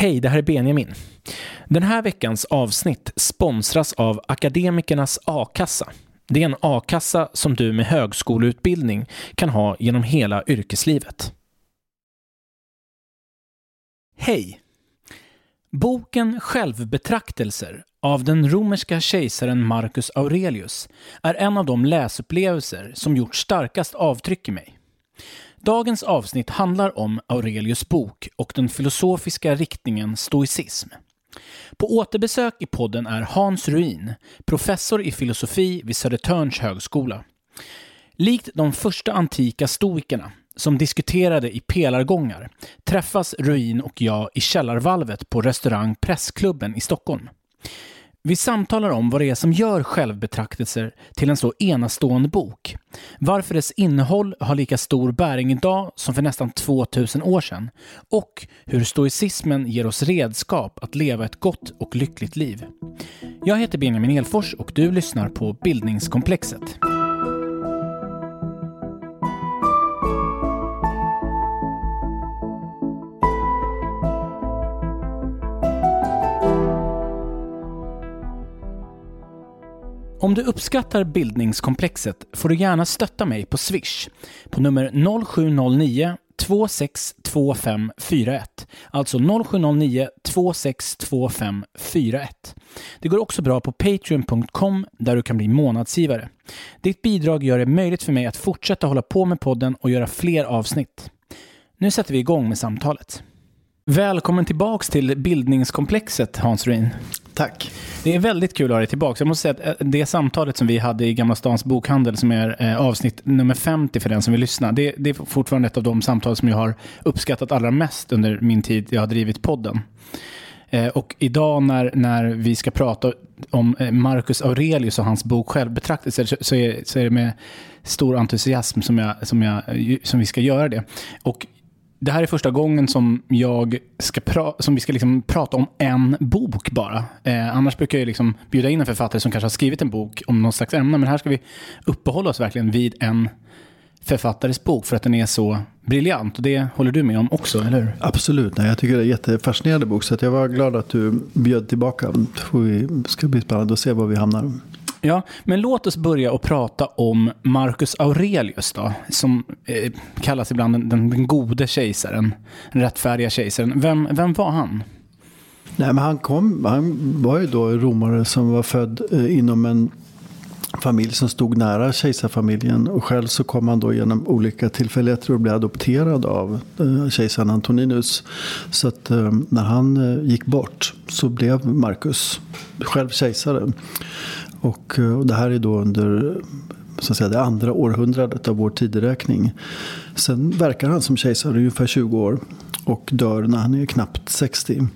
Hej, det här är Benjamin. Den här veckans avsnitt sponsras av Akademikernas a-kassa. Det är en a-kassa som du med högskoleutbildning kan ha genom hela yrkeslivet. Hej! Boken Självbetraktelser av den romerska kejsaren Marcus Aurelius är en av de läsupplevelser som gjort starkast avtryck i mig. Dagens avsnitt handlar om Aurelius bok och den filosofiska riktningen stoicism. På återbesök i podden är Hans Ruin, professor i filosofi vid Södertörns högskola. Likt de första antika stoikerna, som diskuterade i pelargångar, träffas Ruin och jag i källarvalvet på restaurang Pressklubben i Stockholm. Vi samtalar om vad det är som gör självbetraktelser till en så enastående bok. Varför dess innehåll har lika stor bäring idag som för nästan 2000 år sedan. Och hur stoicismen ger oss redskap att leva ett gott och lyckligt liv. Jag heter Benjamin Elfors och du lyssnar på Bildningskomplexet. Om du uppskattar bildningskomplexet får du gärna stötta mig på Swish på nummer 0709 262541. Alltså 0709 262541. Det går också bra på patreon.com där du kan bli månadsgivare. Ditt bidrag gör det möjligt för mig att fortsätta hålla på med podden och göra fler avsnitt. Nu sätter vi igång med samtalet. Välkommen tillbaks till bildningskomplexet Hans Ruin. Tack. Det är väldigt kul att ha dig tillbaka. Jag måste säga att eh, det samtalet som vi hade i Gamla Stans bokhandel som är eh, avsnitt nummer 50 för den som vill lyssna. Det, det, är fortfarande ett av de samtal som jag har uppskattat allra mest under min tid jag har drivit podden. Eh, och idag när, när vi ska prata om Marcus Aurelius och hans bok Självbetraktelser så, så, är, så är det med stor entusiasm som, jag, som, jag, som vi ska göra det. Och det här är första gången som, jag ska pra som vi ska liksom prata om en bok bara. Eh, annars brukar jag liksom bjuda in en författare som kanske har skrivit en bok om någon slags ämne. Men här ska vi uppehålla oss verkligen vid en författares bok för att den är så briljant. Och det håller du med om också, eller hur? Absolut. Nej, jag tycker det är en jättefascinerande bok. Så jag var glad att du bjöd tillbaka. Det ska bli spännande att se var vi hamnar. Ja, men låt oss börja och prata om Marcus Aurelius då, som eh, kallas ibland den, den, den gode kejsaren, den rättfärdiga kejsaren. Vem, vem var han? Nej, men han, kom, han var ju då romare som var född eh, inom en familj som stod nära kejsarfamiljen. Och själv så kom han då genom olika tillfälligheter och blev adopterad av eh, kejsaren Antoninus. Så att eh, när han eh, gick bort så blev Marcus själv kejsare. Och, eh, och det här är då under så att säga, det andra århundradet av vår tideräkning. Sen verkar han som kejsare i ungefär 20 år och dör när han är knappt 60.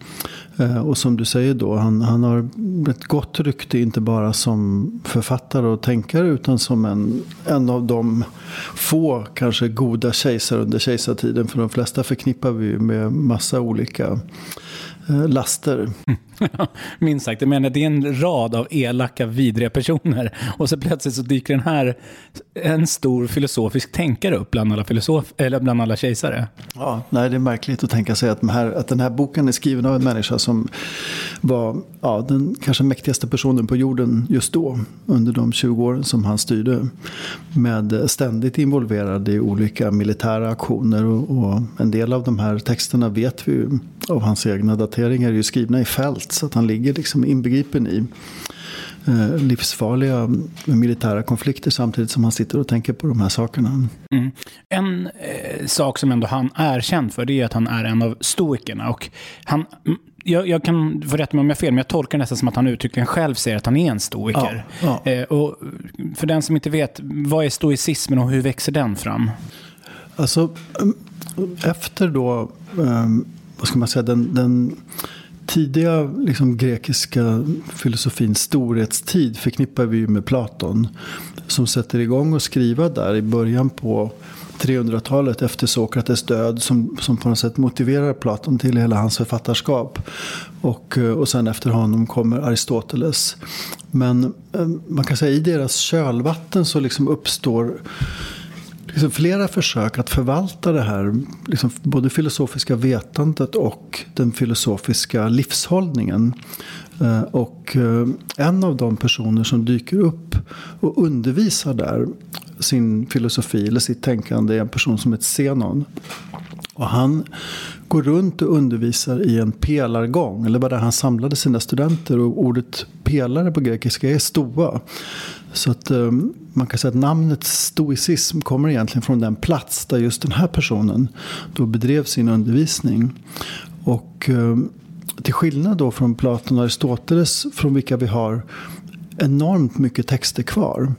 Eh, och som du säger då, han, han har ett gott rykte inte bara som författare och tänkare utan som en, en av de få kanske goda kejsare under kejsartiden. För de flesta förknippar vi med massa olika laster. Minst sagt, jag menar det är en rad av elaka, vidriga personer. Och så plötsligt så dyker den här, en stor filosofisk tänkare upp bland alla, filosof, eller bland alla kejsare. Ja, nej, det är märkligt att tänka sig att, den här, att den här boken är skriven av en människa som var ja, den kanske mäktigaste personen på jorden just då. Under de 20 åren som han styrde. Med ständigt involverad i olika militära aktioner. Och, och en del av de här texterna vet vi ju av hans egna dateringar är ju skrivna i fält. Så att han ligger liksom inbegripen i eh, livsfarliga militära konflikter samtidigt som han sitter och tänker på de här sakerna. Mm. En eh, sak som ändå han är känd för det är att han är en av stoikerna. Och han, jag, jag, kan få rätt mig om jag har fel, men jag tolkar nästan som att han uttryckligen själv säger att han är en stoiker. Ja, ja. Eh, och för den som inte vet, vad är stoicismen och hur växer den fram? Alltså, efter då um, vad ska man säga, den, den tidiga liksom, grekiska filosofins storhetstid förknippar vi med Platon. Som sätter igång och skriva där i början på 300-talet efter Sokrates död som, som på något sätt motiverar Platon till hela hans författarskap. Och, eh, och sen efter honom kommer Aristoteles. Men eh, man kan säga i deras kölvatten så liksom uppstår liksom flera försök att förvalta det här, liksom både filosofiska vetandet och den filosofiska livshållningen. Eh, och eh, en av de personer som dyker upp och undervisar där sin filosofi eller sitt tänkande är en person som heter Zenon. Och han går runt och undervisar i en pelargång. Eller var där han samlade sina studenter. Och ordet pelare på grekiska är stoa. Så att um, man kan säga att namnet stoicism kommer egentligen från den plats där just den här personen då bedrev sin undervisning. Och um, till skillnad då från Platon och Aristoteles från vilka vi har enormt mycket texter kvar.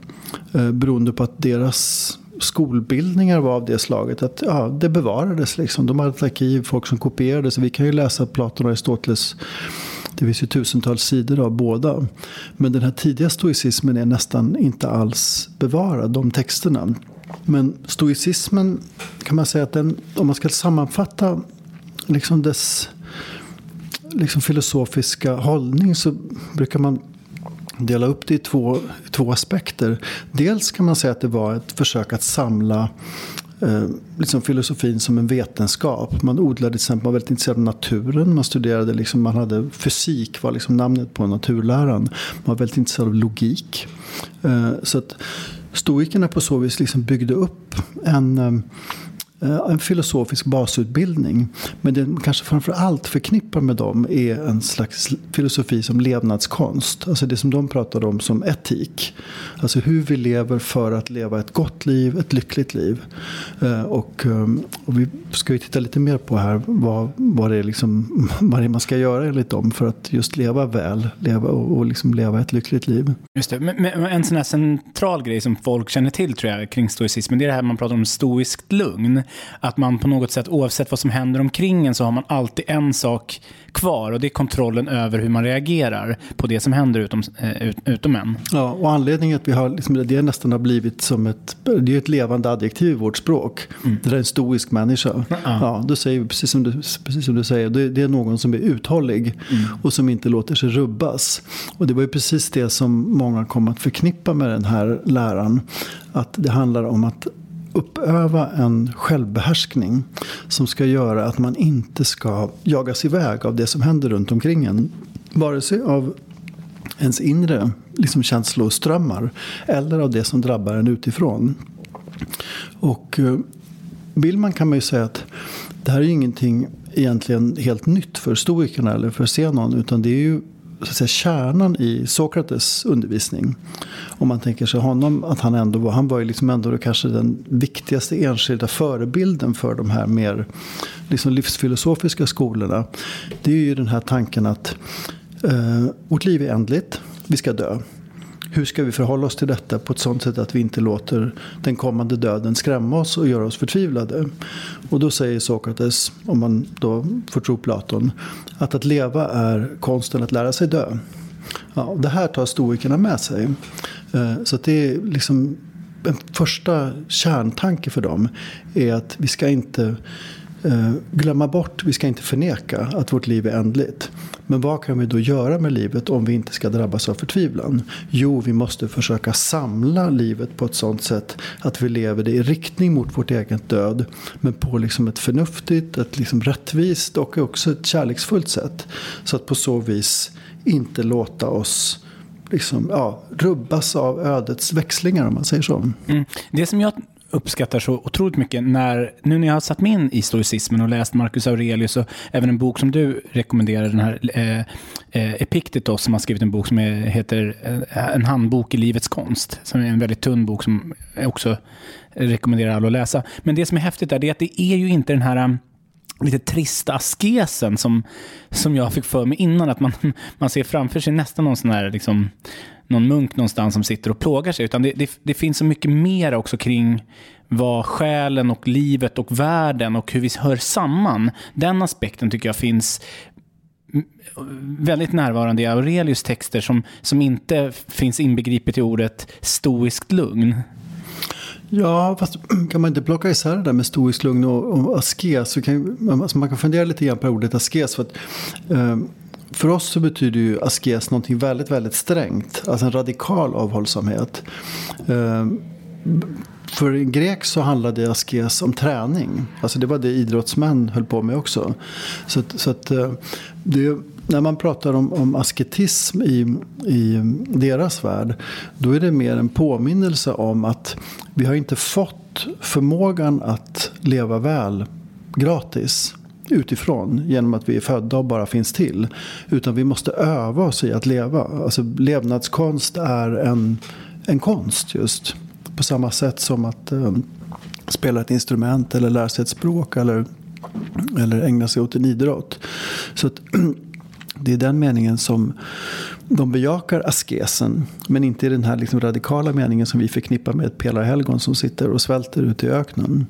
Eh, beroende på att deras skolbildningar var av det slaget att ja, det bevarades. Liksom. De hade ett arkiv, folk som kopierade. Så vi kan ju läsa Platon och Aristoteles. Det finns ju tusentals sidor av båda. Men den här tidiga stoicismen är nästan inte alls bevarad, de texterna. Men stoicismen kan man säga att den, om man ska sammanfatta liksom dess liksom filosofiska hållning så brukar man dela upp det i två, två aspekter. Dels kan man säga att det var ett försök att samla eh, liksom filosofin som en vetenskap. Man odlade till exempel, man var väldigt intresserad av naturen. Man studerade, liksom, man hade fysik var liksom namnet på naturläran. Man var väldigt intresserad av logik. Eh, så att stoikerna på så vis liksom byggde upp en eh, Eh, en filosofisk basutbildning. Men det kanske framför allt förknippar med dem är en slags filosofi som levnadskonst. Alltså det som de pratade om som etik. Alltså hur vi lever för att leva ett gott liv, ett lyckligt liv. Eh, och, eh, och vi ska ju titta lite mer på här vad, vad, det är liksom, vad det är man ska göra enligt dem för att just leva väl leva och, och liksom leva ett lyckligt liv. Just det. Men, men en sån här central grej som folk känner till tror jag kring stoicismen det är det här man pratar om stoiskt lugn att man på något sätt, oavsett vad som händer omkring en, så har man alltid en sak kvar och det är kontrollen över hur man reagerar på det som händer utom, eh, ut, utom en. Ja, och anledningen att vi har, liksom, det nästan har blivit som ett, det är ett levande adjektiv i vårt språk. Mm. Det är en stoisk människa. Mm. Ja, då säger vi precis som du, precis som du säger, det, det är någon som är uthållig mm. och som inte låter sig rubbas. Och det var ju precis det som många kom att förknippa med den här läran. Att det handlar om att uppöva en självbehärskning som ska göra att man inte ska jagas iväg av det som händer runt omkring en. Vare sig av ens inre liksom känsloströmmar eller av det som drabbar en utifrån. Och eh, vill man kan man ju säga att det här är ingenting egentligen helt nytt för stoikerna eller för Zenon utan det är ju så att säga, kärnan i Sokrates undervisning. Om man tänker sig honom, att han ändå var, han var ju liksom ändå kanske den viktigaste enskilda förebilden för de här mer liksom livsfilosofiska skolorna. Det är ju den här tanken att eh, vårt liv är ändligt, vi ska dö hur ska vi förhålla oss till detta på ett sådant sätt att vi inte låter den kommande döden skrämma oss och göra oss förtvivlade. Och då säger Sokrates, om man då får tro Platon, att att leva är konsten att lära sig dö. Ja, det här tar stoikerna med sig. Eh, så det är liksom en första kärntanke för dem är att vi ska inte Eh, glömma bort, vi ska inte förneka att vårt liv är ändligt. Men vad kan vi då göra med livet om vi inte ska drabbas av förtvivlan? Jo, vi måste försöka samla livet på ett sådant sätt att vi lever det i riktning mot vårt eget död. Men på liksom ett förnuftigt, ett liksom rättvist och också ett kärleksfullt sätt. Så att på så vis inte låta oss liksom, ja, rubbas av ödets växlingar om man säger så. Mm. Det som jag uppskattar så otroligt mycket när, nu när jag har satt mig in i stoicismen och läst Marcus Aurelius och även en bok som du rekommenderar, den här eh, eh, som har skrivit en bok som heter eh, En handbok i livets konst. Som är en väldigt tunn bok som jag också rekommenderar alla att läsa. Men det som är häftigt där det är att det är ju inte den här eh, lite trista askesen som, som jag fick för mig innan. Att man, man ser framför sig nästan någon sån här liksom, någon munk någonstans som sitter och plågar sig. Utan det, det, det finns så mycket mer också kring vad själen och livet och världen och hur vi hör samman. Den aspekten tycker jag finns väldigt närvarande i Aurelius texter som, som inte finns inbegripet i ordet stoiskt lugn. Ja, fast kan man inte plocka isär det där med stoiskt lugn och, och askes? Så kan, alltså man kan fundera lite grann på ordet askes. För att, eh, för oss så betyder ju askes någonting väldigt, väldigt strängt. Alltså en radikal avhållsamhet. Ehm, för en grek så handlade askes om träning. Alltså det var det idrottsmän höll på med också. Så, så att eh, det, när man pratar om, om asketism i, i deras värld. Då är det mer en påminnelse om att vi har inte fått förmågan att leva väl gratis utifrån genom att vi är födda och bara finns till. Utan vi måste öva oss i att leva. Alltså levnadskonst är en, en konst just. På samma sätt som att eh, spela ett instrument eller lära sig ett språk eller, eller ägna sig åt en idrott. Så att, det är den meningen som de bejakar askesen. Men inte i den här liksom radikala meningen som vi förknippar med ett pelarhelgon som sitter och svälter ute i öknen.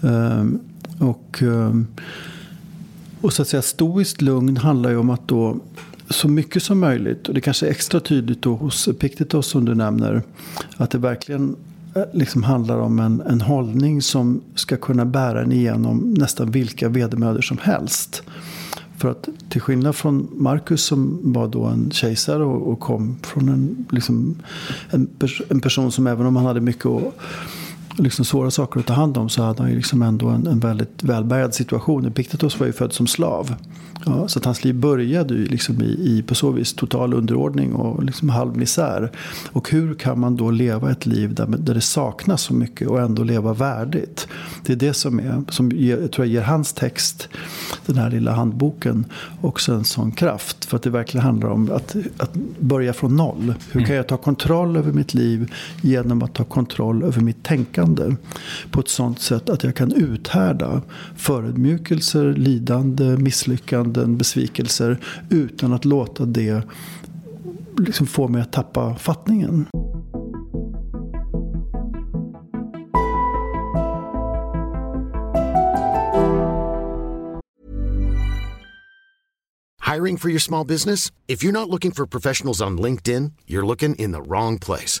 Um, och, ehm, och så att säga stoiskt lugn handlar ju om att då så mycket som möjligt, och det kanske är extra tydligt då hos Epictetus som du nämner, att det verkligen eh, liksom handlar om en, en hållning som ska kunna bära en igenom nästan vilka vedermödor som helst. För att till skillnad från Marcus som var då en kejsare och, och kom från en, liksom, en, pers en, person som även om han hade mycket att liksom svåra saker att ta hand om så hade han ju liksom ändå en, en väldigt välbärgad situation. Epiktetos var ju född som slav. Ja, så att hans liv började ju liksom i, i på så vis total underordning och liksom halv misär. Och hur kan man då leva ett liv där, där det saknas så mycket och ändå leva värdigt? Det är det som, är, som ger, jag tror jag ger hans text, den här lilla handboken, också en sån kraft. För att det verkligen handlar om att, att börja från noll. Hur kan jag ta kontroll över mitt liv genom att ta kontroll över mitt tänkande? På ett sånt sätt att jag kan uthärda förödmjukelser, lidande, misslyckanden, besvikelser utan att låta det liksom få mig att tappa fattningen. Hiring for your small business? If you're not looking for professionals on LinkedIn, you're looking in the wrong place.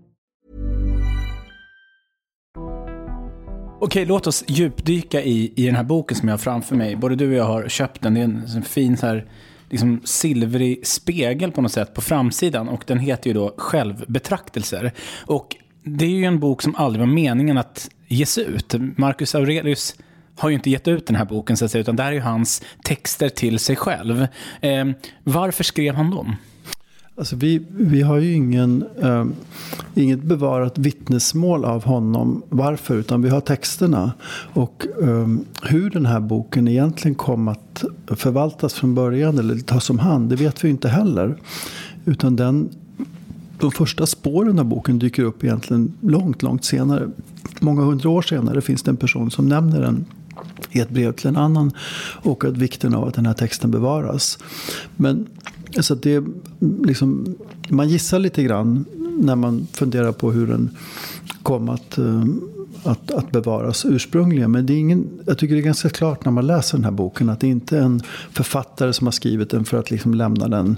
Okej, låt oss djupdyka i, i den här boken som jag har framför mig. Både du och jag har köpt den. Det är en, en fin så här, liksom silvrig spegel på något sätt på framsidan. Och den heter ju då Självbetraktelser. Och det är ju en bok som aldrig var meningen att ges ut. Marcus Aurelius har ju inte gett ut den här boken så att säga, utan det här är ju hans texter till sig själv. Eh, varför skrev han dem? Alltså vi, vi har ju ingen, eh, inget bevarat vittnesmål av honom. Varför? Utan vi har texterna. Och eh, hur den här boken egentligen kom att förvaltas från början eller tas om hand, det vet vi inte heller. Utan den, de första spåren av boken dyker upp egentligen långt, långt senare. Många hundra år senare finns det en person som nämner den i ett brev till en annan och att vikten av att den här texten bevaras. Men så det, liksom, man gissar lite grann när man funderar på hur den kom att, eh, att, att bevaras ursprungligen. Men det är ingen, jag tycker det är ganska klart när man läser den här boken att det inte är en författare som har skrivit den för att liksom lämna den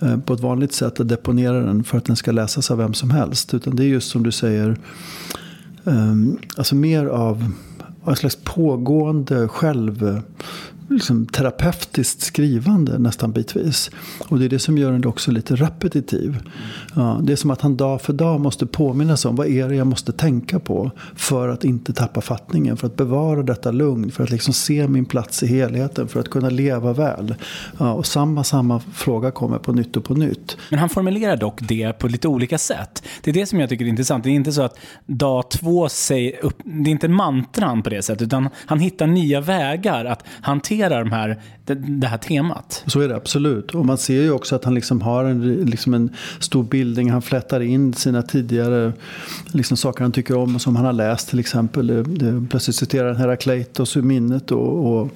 eh, på ett vanligt sätt och deponera den för att den ska läsas av vem som helst. Utan det är just som du säger, eh, alltså mer av en slags pågående själv liksom terapeutiskt skrivande nästan bitvis. Och det är det som gör den också lite repetitiv. Ja, det är som att han dag för dag måste påminna sig om vad är det jag måste tänka på för att inte tappa fattningen, för att bevara detta lugn, för att liksom se min plats i helheten, för att kunna leva väl. Ja, och samma, samma fråga kommer på nytt och på nytt. Men han formulerar dock det på lite olika sätt. Det är det som jag tycker är intressant. Det är inte så att dag två säger upp, det är inte mantran på det sättet, utan han hittar nya vägar att hantera adresserar de här, det, det här temat. Så är det absolut. Och man ser ju också att han liksom har en, liksom en stor bildning. Han flätar in sina tidigare liksom saker han tycker om och som han har läst till exempel. Det, det, plötsligt citerar han Herakleitos ur minnet och, och,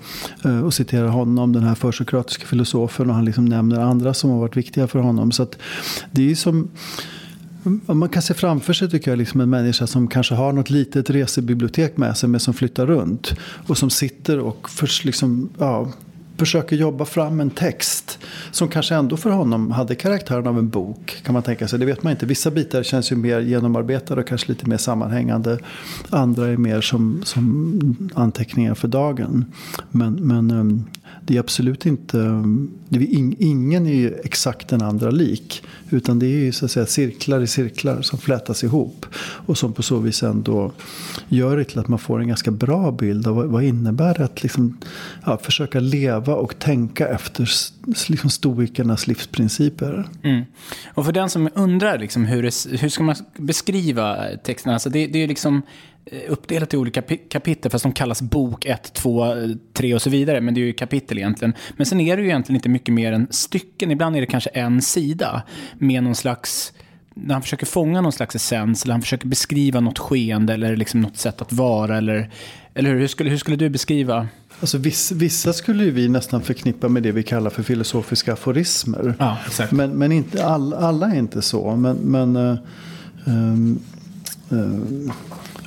eh, och citerar honom, den här försokratiska filosofen. Och han liksom nämner andra som har varit viktiga för honom. Så att det är som man kan se framför sig tycker jag liksom en människa som kanske har något litet resebibliotek med sig men som flyttar runt. Och som sitter och först liksom, ja, försöker jobba fram en text som kanske ändå för honom hade karaktären av en bok. Kan man tänka sig. Det vet man inte. Vissa bitar känns ju mer genomarbetade och kanske lite mer sammanhängande. Andra är mer som, som anteckningar för dagen. Men, men ehm, det är absolut inte, det är ingen är ju exakt den andra lik. Utan det är ju så att säga cirklar i cirklar som flätas ihop. Och som på så vis ändå gör det till att man får en ganska bra bild av vad, vad innebär det att liksom, ja, försöka leva och tänka efter liksom stoikernas livsprinciper. Mm. Och för den som undrar liksom hur, det, hur ska man beskriva texten, alltså det, det är liksom uppdelat i olika kapitel, fast de kallas bok 1, 2, 3 och så vidare. Men det är ju kapitel egentligen. Men sen är det ju egentligen inte mycket mer än stycken. Ibland är det kanske en sida med någon slags när han försöker fånga någon slags essens, eller han försöker beskriva något skeende eller liksom något sätt att vara. Eller, eller hur, hur, skulle, hur skulle du beskriva? Alltså, vissa, vissa skulle vi nästan förknippa med det vi kallar för filosofiska aforismer. Ja, men men inte all, alla är inte så. Men, men uh, um, uh,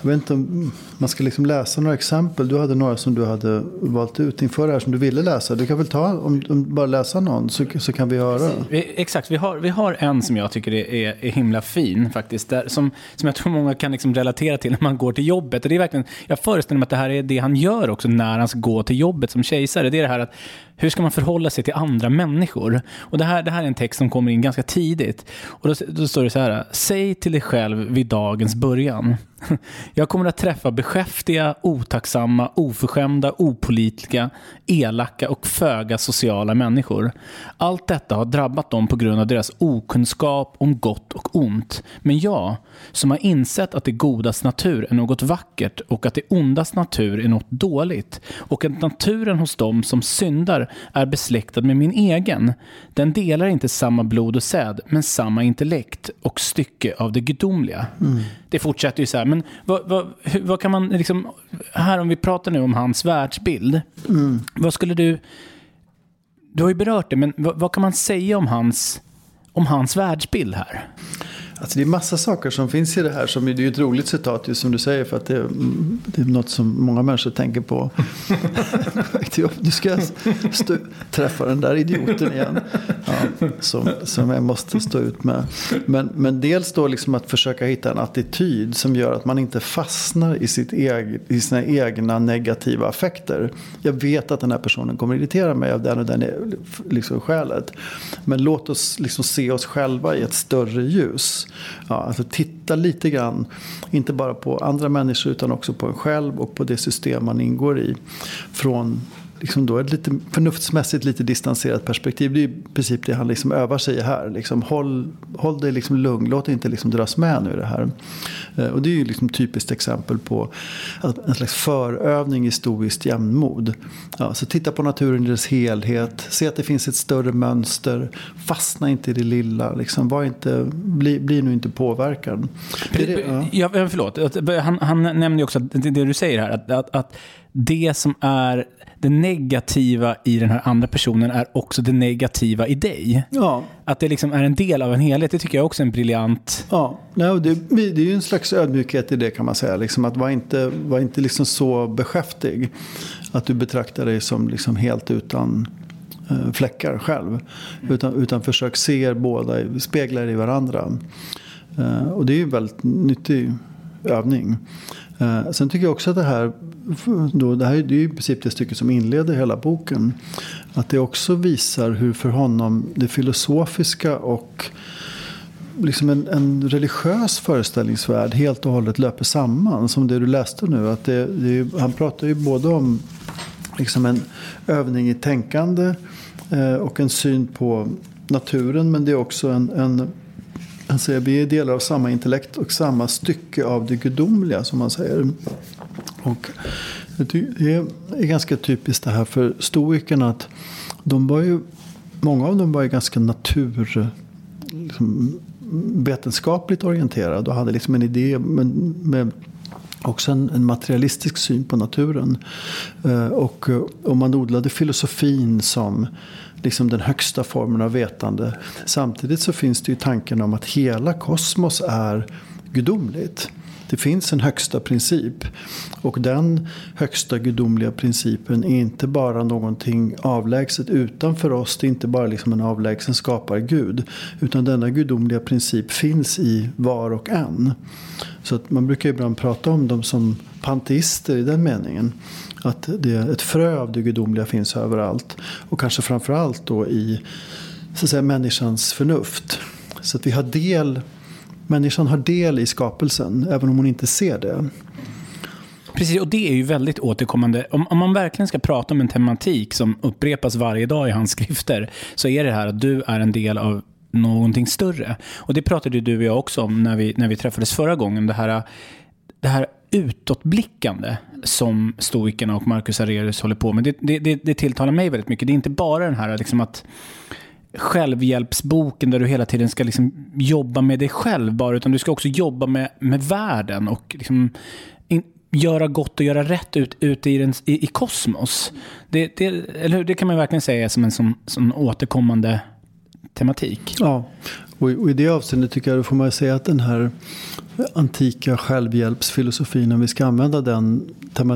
jag vet inte om man ska liksom läsa några exempel. Du hade några som du hade valt ut inför det här som du ville läsa. Du kan väl ta, om, om bara läsa någon så, så kan vi höra. Exakt, vi har, vi har en som jag tycker är, är, är himla fin faktiskt. Där, som, som jag tror många kan liksom relatera till när man går till jobbet. Och det är verkligen, jag föreställer mig att det här är det han gör också när han ska gå till jobbet som kejsare. Det är det här att hur ska man förhålla sig till andra människor? Och det här, det här är en text som kommer in ganska tidigt. Och då, då står det så här, säg till dig själv vid dagens början. Jag kommer att träffa beskäftiga, otacksamma, oförskämda, opolitliga, elaka och föga sociala människor. Allt detta har drabbat dem på grund av deras okunskap om gott och ont. Men jag, som har insett att det godas natur är något vackert och att det ondas natur är något dåligt och att naturen hos dem som syndar är besläktad med min egen. Den delar inte samma blod och säd, men samma intellekt och stycke av det gudomliga. Mm. Det fortsätter ju så här, men vad, vad, vad kan man liksom, här om vi pratar nu om hans världsbild, mm. vad skulle du, du har ju berört det, men vad, vad kan man säga om hans, om hans världsbild här? Alltså det är massa saker som finns i det här. Som, det är ju ett roligt citat just som du säger. För att det, det är något som många människor tänker på. du ska stå, träffa den där idioten igen. Ja, som, som jag måste stå ut med. Men, men dels då liksom att försöka hitta en attityd som gör att man inte fastnar i, sitt eg, i sina egna negativa affekter. Jag vet att den här personen kommer irritera mig av den och den liksom skälet. Men låt oss liksom se oss själva i ett större ljus ja, alltså titta lite grann, inte bara på andra människor utan också på en själv och på det system man ingår i. Från liksom då ett lite förnuftsmässigt lite distanserat perspektiv. Det är i princip det han liksom övar sig i här. Liksom håll, håll dig liksom lugn, låt dig inte liksom dras med nu i det här. Eh, och det är ju liksom typiskt exempel på en slags förövning i stoiskt jämnmod. Ja, så titta på naturen i dess helhet, se att det finns ett större mönster, fastna inte i det lilla, liksom, var inte, bli, bli nu inte påverkad. Det, ja. Ja, förlåt, han, han nämnde ju också det, det du säger här, att, att, att det som är det negativa i den här andra personen är också det negativa i dig. Ja. Att det liksom är en del av en helhet, det tycker jag också är en briljant... Ja, no, det, det är ju en slags ödmjukhet i det kan man säga. Liksom att vara inte, var inte liksom så beskäftig. Att du betraktar dig som liksom helt utan uh, fläckar själv. Utan, utan försök se er båda, spegla er i varandra. Uh, och det är ju en väldigt nyttig övning. Uh, sen tycker jag också att det här då, det här är ju i princip det stycke som inleder hela boken. Att det också visar hur för honom det filosofiska och liksom en, en religiös föreställningsvärld helt och hållet löper samman. Som det du läste nu. Att det, det, han pratar ju både om liksom en övning i tänkande eh, och en syn på naturen. Men det är också en, en han säger, vi är delar av samma intellekt och samma stycke av det gudomliga som man säger. Och Det är ganska typiskt det här för stoikerna att de var ju, många av dem var ju ganska natur, liksom, vetenskapligt orienterade och hade liksom en idé med, med också en, en, materialistisk syn på naturen. Eh, och, eh, och man odlade filosofin som liksom den högsta formen av vetande. Samtidigt så finns det ju tanken om att hela kosmos är gudomligt. Det finns en högsta princip. Och den högsta gudomliga principen är inte bara någonting avlägset utanför oss. Det är inte bara liksom en avlägsen skapargud. Utan denna gudomliga princip finns i var och en. Så att man brukar ibland prata om dem som panteister i den meningen. Att det, ett frö av det gudomliga finns överallt. Och kanske framförallt då i så att säga, människans förnuft. Så att vi har del Människan har del i skapelsen, även om hon inte ser det. Precis, och det är ju väldigt återkommande. Om, om, man verkligen ska prata om en tematik som upprepas varje dag i hans skrifter, så är det här att du är en del av någonting större. Och det pratade du och jag också om när vi, när vi träffades förra gången. Det här, det här utåtblickande som stoikerna och Marcus Aurelius håller på med. Det, det, det, det tilltalar mig väldigt mycket. Det är inte bara den här liksom att självhjälpsboken där du hela tiden ska liksom jobba med dig själv bara, utan du ska också jobba med, med världen och liksom in, göra gott och göra rätt ute i, i, i, i, kosmos. Det, det, eller det kan man verkligen säga är som en sån, sån återkommande tematik. Ja, och i, och i det avseendet tycker jag, då får man säga att den här antika självhjälpsfilosofin, om vi ska använda den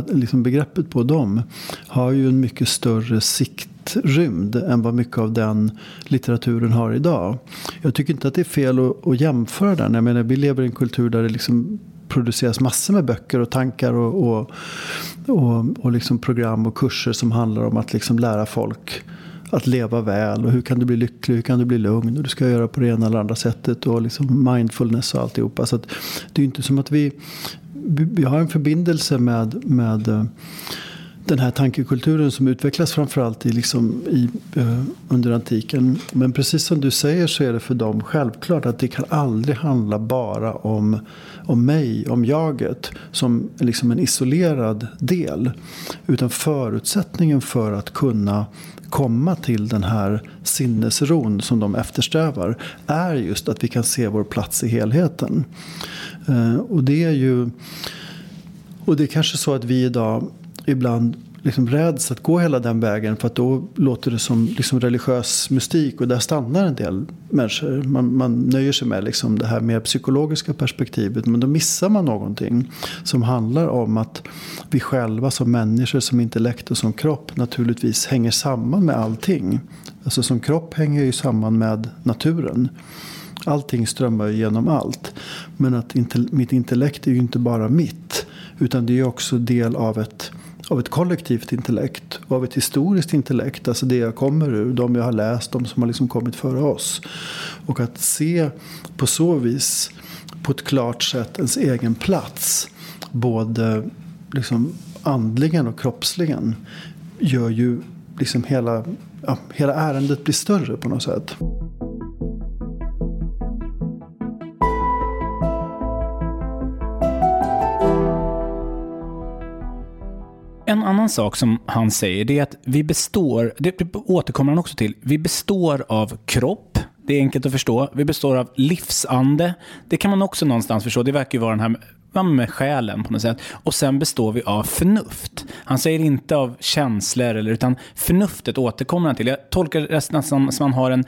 liksom begreppet på dem, har ju en mycket större sikt rymd än vad mycket av den litteraturen har idag. Jag tycker inte att det är fel att, att jämföra den. Jag menar, vi lever i en kultur där det liksom produceras massor med böcker och tankar och, och, och, och liksom program och kurser som handlar om att liksom lära folk att leva väl och hur kan du bli lycklig, hur kan du bli lugn och du ska göra på det ena eller andra sättet och liksom mindfulness och alltihopa. Så det är inte som att vi, vi har en förbindelse med, med den här tankekulturen som utvecklas framförallt i, liksom, i, eh, under antiken. Men precis som du säger så är det för dem självklart att det kan aldrig handla bara om, om mig, om jaget, som liksom en isolerad del. Utan förutsättningen för att kunna komma till den här sinnesron som de eftersträvar är just att vi kan se vår plats i helheten. Eh, och det är ju och det är kanske så att vi idag ibland liksom räds att gå hela den vägen för att då låter det som liksom religiös mystik och där stannar en del människor. Man, man nöjer sig med liksom det här mer psykologiska perspektivet men då missar man någonting som handlar om att vi själva som människor, som intellekt och som kropp naturligtvis hänger samman med allting. Alltså som kropp hänger ju samman med naturen. Allting strömmar genom allt. Men att mitt intellekt är ju inte bara mitt. Utan det är också del av ett av ett kollektivt intellekt och av ett historiskt intellekt. Alltså det jag kommer ur, de jag har läst, de som har liksom kommit före oss. Och att se på så vis på ett klart sätt ens egen plats. Både liksom andligen och kroppsligen. Gör ju liksom hela, ja, hela ärendet blir större på något sätt. En annan sak som han säger det är att vi består, det återkommer han också till, vi består av kropp, det är enkelt att förstå. Vi består av livsande, det kan man också någonstans förstå, det verkar ju vara den här med själen på något sätt. Och sen består vi av förnuft. Han säger inte av känslor, eller, utan förnuftet återkommer han till. Jag tolkar det nästan som att han har en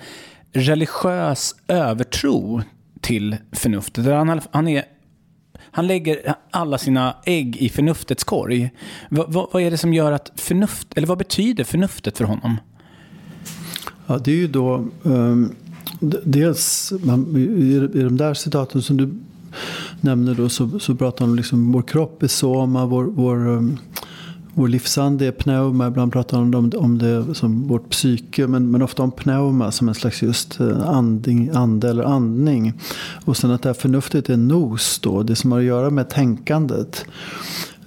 religiös övertro till förnuftet. Han, han är han lägger alla sina ägg i förnuftets korg. Va, va, vad är det som gör att förnuft, eller vad betyder förnuftet för honom? Ja, det är ju då um, dels man, i, i de där citaten som du nämner då så, så pratar han om liksom vår kropp är soma, vår, vår um, vår livsande är pneuma. Ibland pratar man om, om det som vårt psyke. Men, men ofta om pneuma som en slags just eh, anding, ande eller andning. Och sen att det här förnuftet är nos då. Det som har att göra med tänkandet.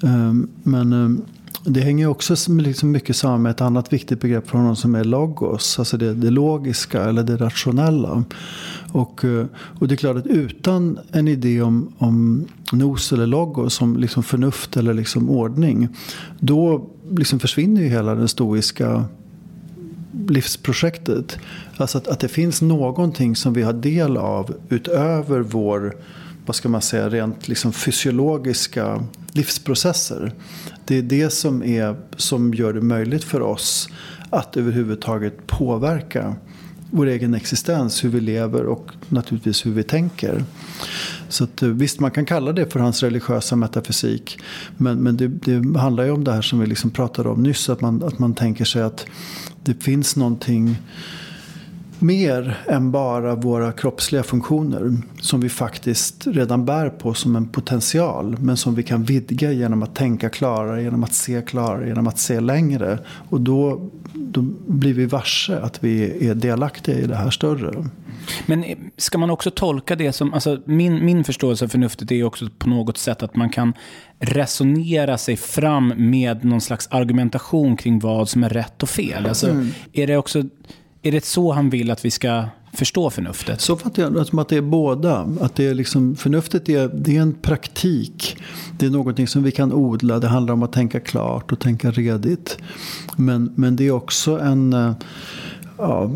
Um, men um, det hänger också liksom mycket samman med ett annat viktigt begrepp för honom som är logos. Alltså det, det logiska eller det rationella. Och, eh, och det är klart att utan en idé om, om nos eller logos, som liksom förnuft eller liksom ordning. Då liksom försvinner ju hela den stoiska livsprojektet. Alltså att, att det finns någonting som vi har del av utöver vår vad ska man säga, rent liksom fysiologiska livsprocesser. Det är det som, är, som gör det möjligt för oss att överhuvudtaget påverka vår egen existens, hur vi lever och naturligtvis hur vi tänker. Så att, eh, visst, man kan kalla det för hans religiösa metafysik. Men, men det, det handlar ju om det här som vi liksom pratade om nyss. Att man, att man tänker sig att det finns någonting mer än bara våra kroppsliga funktioner. Som vi faktiskt redan bär på som en potential. Men som vi kan vidga genom att tänka klarare, genom att se klarare, genom att se längre. Och då, då blir vi varse att vi är delaktiga i det här större. Men ska man också tolka det som, alltså min, min förståelse av förnuftet är också på något sätt att man kan resonera sig fram med någon slags argumentation kring vad som är rätt och fel. Alltså, mm. Är det också är det så han vill att vi ska förstå förnuftet? Så fattar jag det att det är båda. Att det är liksom, förnuftet är, det är en praktik. Det är någonting som vi kan odla. Det handlar om att tänka klart och tänka redigt. Men, men det är också en, eh, ja,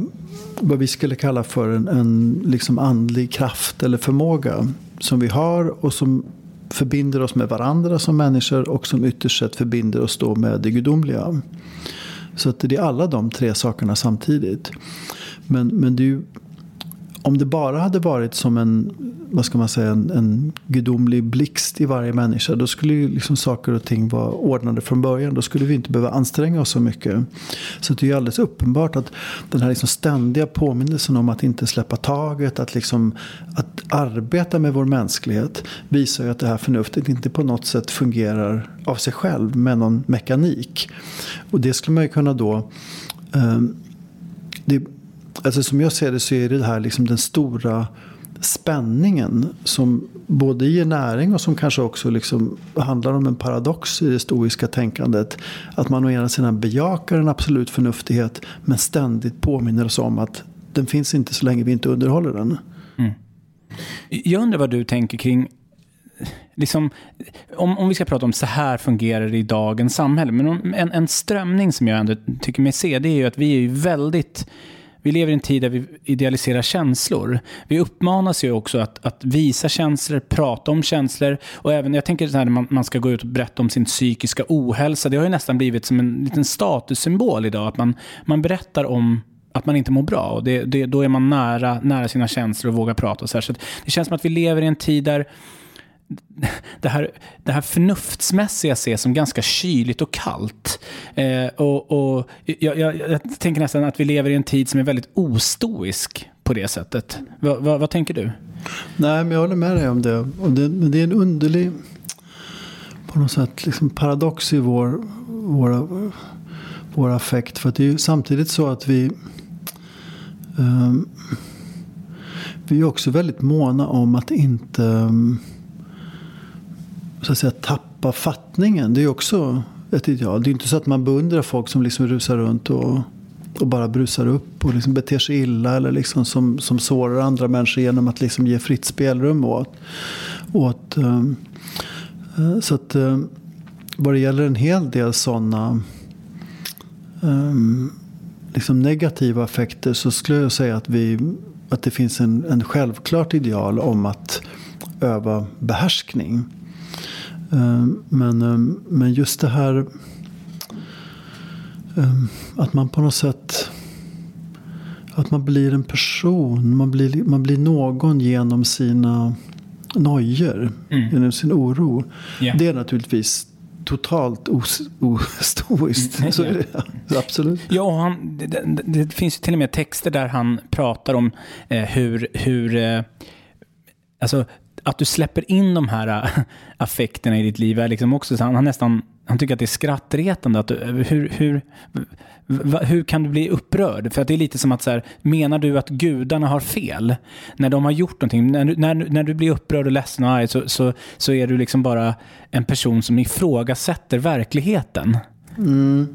vad vi skulle kalla för en, en liksom andlig kraft eller förmåga. Som vi har och som förbinder oss med varandra som människor och som ytterst sett förbinder oss då med det gudomliga. Så att det är alla de tre sakerna samtidigt. Men, men det ju, om det bara hade varit som en, vad ska man säga, en, en gudomlig blixt i varje människa. Då skulle ju liksom saker och ting vara ordnade från början. Då skulle vi inte behöva anstränga oss så mycket. Så det är ju alldeles uppenbart att den här liksom ständiga påminnelsen om att inte släppa taget. Att, liksom, att arbeta med vår mänsklighet. Visar ju att det här förnuftet inte på något sätt fungerar av sig själv med någon mekanik. Och det skulle man ju kunna då eh, det, Alltså som jag ser det så är det här liksom den stora spänningen som både ger näring och som kanske också liksom handlar om en paradox i det stoiska tänkandet. Att man å ena sidan bejakar en absolut förnuftighet men ständigt påminner oss om att den finns inte så länge vi inte underhåller den. Mm. Jag undrar vad du tänker kring Liksom, om, om vi ska prata om så här fungerar det i dagens samhälle. Men en, en strömning som jag ändå tycker mig se, det är ju att vi är väldigt vi lever i en tid där vi idealiserar känslor. Vi uppmanas ju också att, att visa känslor, prata om känslor. Och även, jag tänker så här, när man, man ska gå ut och berätta om sin psykiska ohälsa. Det har ju nästan blivit som en liten statussymbol idag. Att man, man berättar om att man inte mår bra. Och det, det, då är man nära, nära sina känslor och vågar prata. Och så, här. så det känns som att vi lever i en tid där det här, det här förnuftsmässiga ses som ganska kyligt och kallt. Eh, och, och jag, jag, jag, tänker nästan att vi lever i en tid som är väldigt ostoisk på det sättet. Va, va, vad tänker du? Nej, men jag håller med dig om det. Och det, men det är en underlig på något sätt liksom paradox i vår, våra, vår affekt. För det är ju samtidigt så att vi um, vi är också väldigt måna om att inte um, så att säga, tappa fattningen. Det är också ett ideal. Det är inte så att man beundrar folk som liksom rusar runt och, och bara brusar upp och liksom beter sig illa. Eller liksom som, som sårar andra människor genom att liksom ge fritt spelrum åt. åt um, så att um, vad det gäller en hel del sådana um, liksom negativa effekter så skulle jag säga att, vi, att det finns en, en självklart ideal om att öva behärskning. Eh, men, eh, men just det här eh, att man på något sätt att man blir en person. Man blir, man blir någon genom sina nojor. Mm. Genom sin oro. Yeah. Det är naturligtvis totalt ostoiskt. Mm. Så är det absolut. Ja, han, det, det, finns till och med texter där han pratar om eh, hur, hur eh, alltså, att du släpper in de här äh, affekterna i ditt liv är liksom också så han, han nästan han tycker att det är skrattretande. Att du, hur, hur, hur kan du bli upprörd? För att det är lite som att så här, menar du att gudarna har fel? När de har gjort någonting, när, när, när du blir upprörd och ledsen och arg så, så, så är du liksom bara en person som ifrågasätter verkligheten. Mm.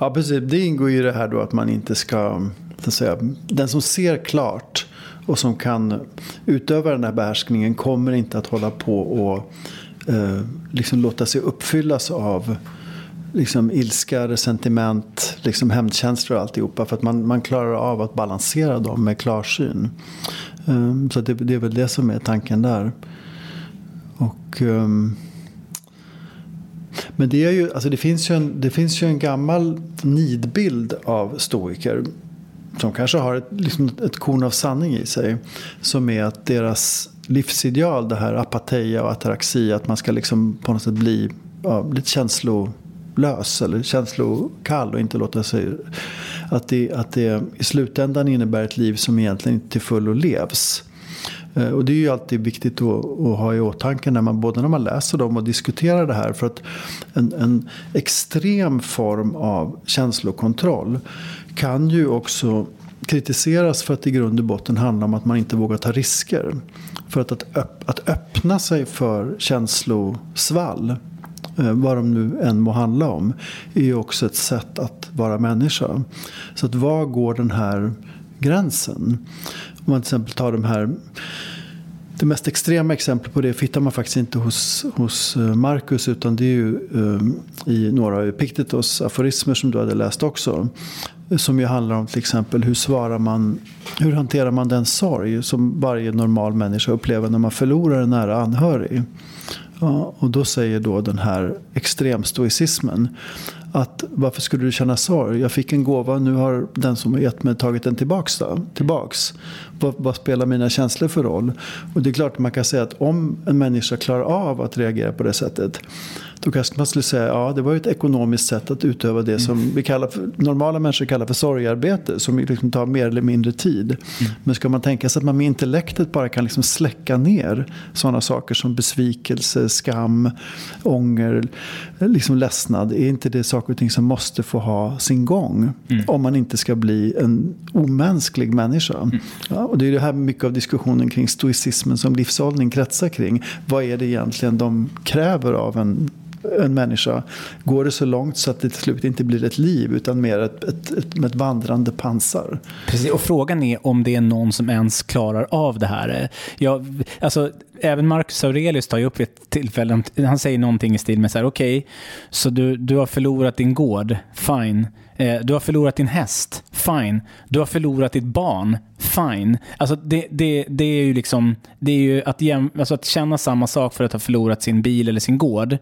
Ja, precis. Det ingår ju i det här då att man inte ska, så att säga, den som ser klart och som kan utöva den här behärskningen kommer inte att hålla på och eh, liksom låta sig uppfyllas av liksom ilska, resentiment, liksom hämndkänslor och alltihopa. För att man, man klarar av att balansera dem med klarsyn. Um, så det, det, är väl det som är tanken där. Och... Um, men det, är ju, alltså det, finns ju en, det finns ju en gammal nidbild av stoiker. Som kanske har ett, liksom ett korn av sanning i sig. Som är att deras livsideal, det här apateia och ataraxi. Att man ska liksom på något sätt bli ja, lite känslolös eller känslokall och inte låta sig... Att det, att det i slutändan innebär ett liv som egentligen inte till fullo levs. Eh, och det är ju alltid viktigt att, att, ha i åtanke när man, både när man läser dem och diskuterar det här. För att en, en extrem form av känslokontroll kan ju också kritiseras för att i grund och botten handlar om att man inte vågar ta risker. För att, att, att öppna sig för känslosvall, eh, vad de nu än må handla om, är ju också ett sätt att vara människa. Så att var går den här gränsen? Om man till exempel tar de här det mest extrema exemplet på det hittar man faktiskt inte hos, hos eh, Marcus utan det är ju um, i några av Epictetos aforismer som du hade läst också. Som ju handlar om till exempel hur svarar man, hur hanterar man den sorg som varje normal människa upplever när man förlorar en nära anhörig. Ja, och då säger då den här extremstoicismen att varför skulle du känna sorg? Jag fick en gåva, nu har den som gett mig tagit den tillbaks. Då, tillbaks. Vad, vad, spelar mina känslor för roll? Och det är klart man kan säga att om en människa klarar av att reagera på det sättet då kanske man skulle säga ja det var ett ekonomiskt sätt att utöva det som vi kallar för, normala människor kallar för sorgarbete. Som liksom tar mer eller mindre tid. Mm. Men ska man tänka sig att man med intellektet bara kan liksom släcka ner sådana saker som besvikelse, skam, ånger, liksom ledsnad. Är inte det saker och ting som måste få ha sin gång? Mm. Om man inte ska bli en omänsklig människa. Mm. Ja, och det är det här mycket av diskussionen kring stoicismen som livshållning kretsar kring. Vad är det egentligen de kräver av en en människa. Går det så långt så att det till slut inte blir ett liv utan mer ett, ett, ett, ett vandrande pansar. Precis, och frågan är om det är någon som ens klarar av det här. Jag, alltså, även Marcus Aurelius tar ju upp vid ett tillfälle, han säger någonting i stil med så här, okej, okay, så du, du har förlorat din gård, fine. Eh, du har förlorat din häst, fine. Du har förlorat ditt barn, fine. Alltså det, det, det är ju liksom, det är ju att, jäm, alltså att känna samma sak för att ha förlorat sin bil eller sin gård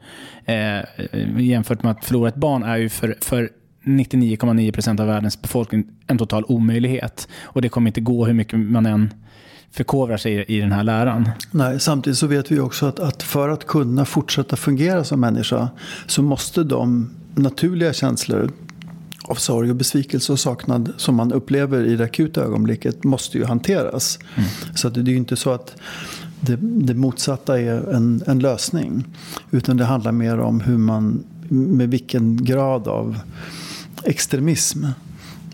eh, eh jämfört med att förlora ett barn är ju för, för 99,9% av världens befolkning en total omöjlighet. Och det kommer inte gå hur mycket man än förkovrar sig i den här läran. Nej, samtidigt så vet vi också att, att för att kunna fortsätta fungera som människa så måste de naturliga känslor av sorg och besvikelse och saknad som man upplever i det akuta ögonblicket måste ju hanteras. Mm. Så det är ju inte så att det, det motsatta är en, en, lösning. Utan det handlar mer om hur man, med vilken grad av extremism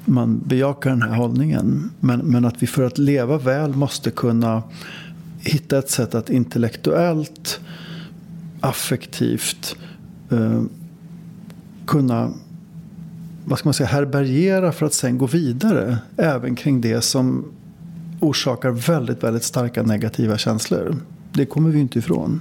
man bejakar den här hållningen. Men, men att vi för att leva väl måste kunna hitta ett sätt att intellektuellt, affektivt eh, kunna vad ska man säga, härbärgera för att sen gå vidare. Även kring det som orsakar väldigt, väldigt starka negativa känslor. Det kommer vi inte ifrån.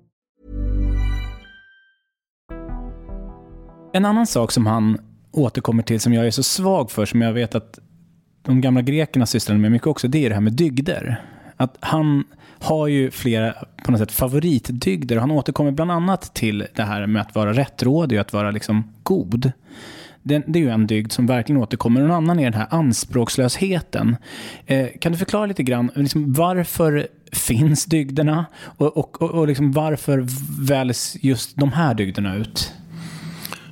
En annan sak som han återkommer till som jag är så svag för, som jag vet att de gamla grekerna sysslade med mycket också, det är det här med dygder. Att han har ju flera på något sätt favoritdygder. Han återkommer bland annat till det här med att vara rättrådig och att vara liksom god. Det, det är ju en dygd som verkligen återkommer. En annan är den här anspråkslösheten. Eh, kan du förklara lite grann liksom, varför finns dygderna och, och, och, och liksom, varför väljs just de här dygderna ut?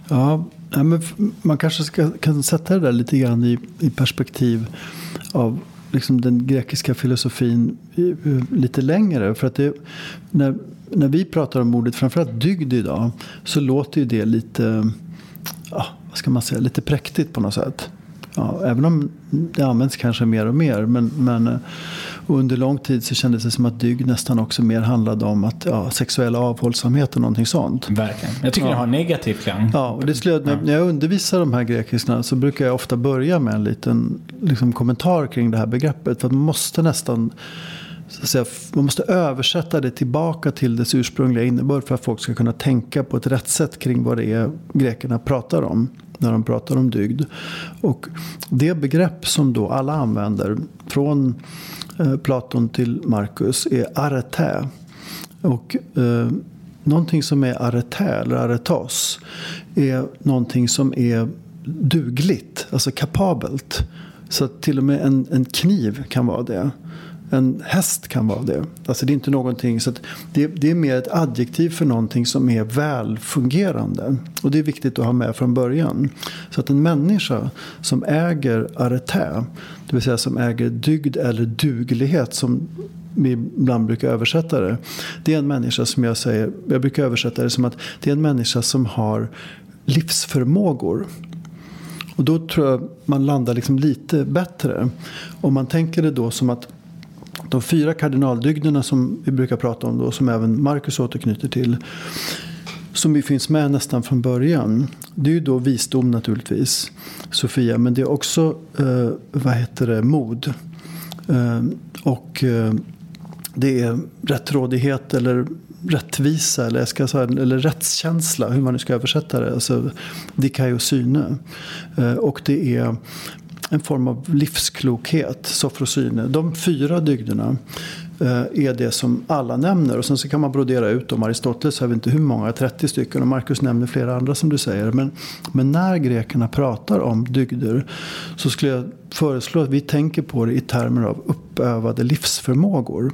Ja, men man kanske ska, kan sätta det där lite grann i, i perspektiv av liksom den grekiska filosofin eh, lite längre. För att det, när, när vi pratar om ordet framförallt dygd idag så låter ju det lite, ja, vad ska man säga, lite präktigt på något sätt. Ja, även om det används kanske mer och mer. Men, men eh, eh, under lång tid så kändes det som att dygd nästan också mer handlade om att, ja, sexuell avhållsamhet och någonting sånt. Verkligen. Jag tycker ja. det har negativ klang. Ja, och det skulle, när, när jag undervisar de här grekiskorna så brukar jag ofta börja med en liten liksom, kommentar kring det här begreppet. För att man måste nästan Säga, man måste översätta det tillbaka till dess ursprungliga innebörd för att folk ska kunna tänka på ett rätt sätt kring vad det är grekerna pratar om när de pratar om dygd. Och det begrepp som då alla använder från Eh, Platon till Marcus är arete. Och eh, någonting som är arete eller aretos är någonting som är dugligt, alltså kapabelt. Så till och med en, en kniv kan vara det. En häst kan vara det. Alltså det är inte någonting, så det, det, är mer ett adjektiv för någonting som är välfungerande. Och det är viktigt att ha med från början. Så att en människa som äger arete, det vill säga som äger dygd eller duglighet som vi ibland brukar översätta det. Det är en människa som jag säger, jag brukar översätta det som att det är en människa som har livsförmågor. Och då tror jag man landar liksom lite bättre. Om man tänker det då som att de fyra kardinaldygderna som vi brukar prata om då, som även Markus återknyter till. Som ju finns med nästan från början. Det är ju då visdom naturligtvis, Sofia. Men det är också, eh, vad heter det, mod. Eh, och eh, det är rättrådighet eller rättvisa eller, jag ska säga, eller rättskänsla, hur man nu ska översätta det. Alltså dikaiosyne. Eh, och det är en form av livsklokhet, sofrosyne. De fyra dygderna eh, är det som alla nämner. Och sen så kan man brodera ut dem. Aristoteles har vi inte hur många, 30 stycken. Och Marcus nämner flera andra som du säger. Men, men när grekerna pratar om dygder så skulle jag föreslå att vi tänker på det i termer av uppövade livsförmågor.